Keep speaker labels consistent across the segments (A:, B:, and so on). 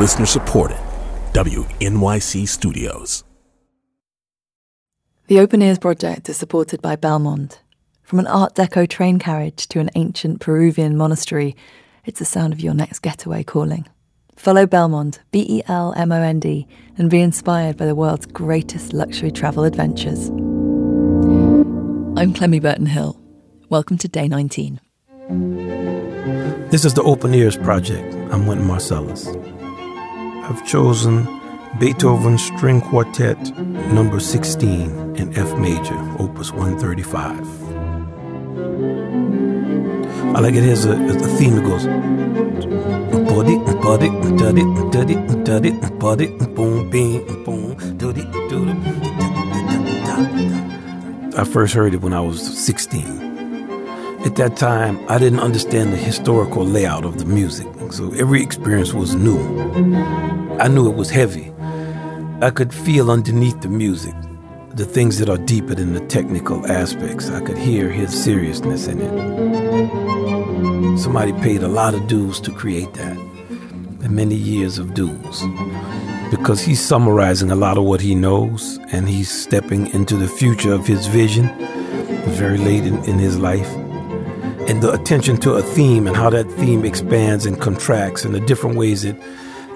A: Listener supported. WNYC Studios.
B: The Open Ears project is supported by Belmond. From an Art Deco train carriage to an ancient Peruvian monastery, it's the sound of your next getaway calling. Follow Belmond, B E L M O N D, and be inspired by the world's greatest luxury travel adventures. I'm Clemmy Burton Hill. Welcome to day 19.
C: This is the Open Ears Project. I'm Wynton Marsalis. I've chosen Beethoven's String Quartet number 16 in F major, opus 135. I like it has a, a theme that goes buddy, buddy, duddy, duddy, duddy, buddy, boom, beam, boom, duddy, duddy. I first heard it when I was 16. At that time, I didn't understand the historical layout of the music, so every experience was new. I knew it was heavy. I could feel underneath the music the things that are deeper than the technical aspects. I could hear his seriousness in it. Somebody paid a lot of dues to create that, and many years of dues, because he's summarizing a lot of what he knows, and he's stepping into the future of his vision very late in, in his life and the attention to a theme and how that theme expands and contracts and the different ways it,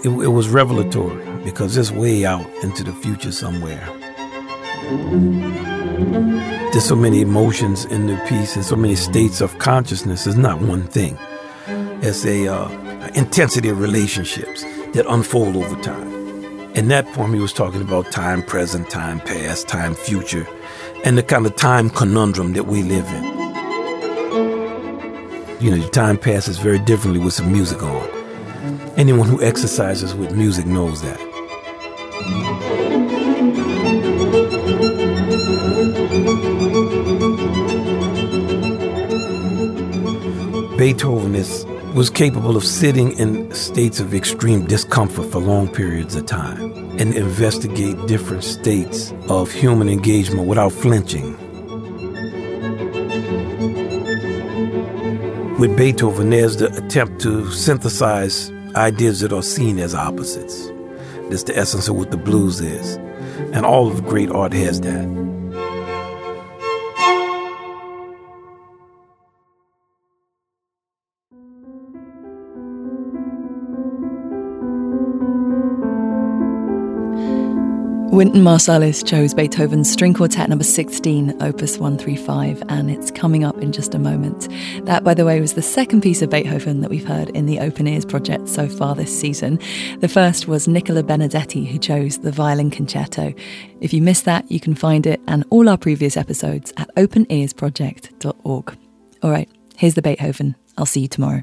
C: it, it was revelatory because it's way out into the future somewhere. There's so many emotions in the piece and so many states of consciousness. It's not one thing. It's a uh, intensity of relationships that unfold over time. In that poem, he was talking about time present, time past, time future, and the kind of time conundrum that we live in you know, time passes very differently with some music on. Anyone who exercises with music knows that. Beethoven is, was capable of sitting in states of extreme discomfort for long periods of time and investigate different states of human engagement without flinching With Beethoven, there's the attempt to synthesize ideas that are seen as opposites. That's the essence of what the blues is. And all of great art has that.
B: Wynton Marsalis chose Beethoven's String Quartet number 16, opus 135, and it's coming up in just a moment. That, by the way, was the second piece of Beethoven that we've heard in the Open Ears project so far this season. The first was Nicola Benedetti, who chose the Violin Concerto. If you missed that, you can find it and all our previous episodes at openearsproject.org. All right, here's the Beethoven. I'll see you tomorrow.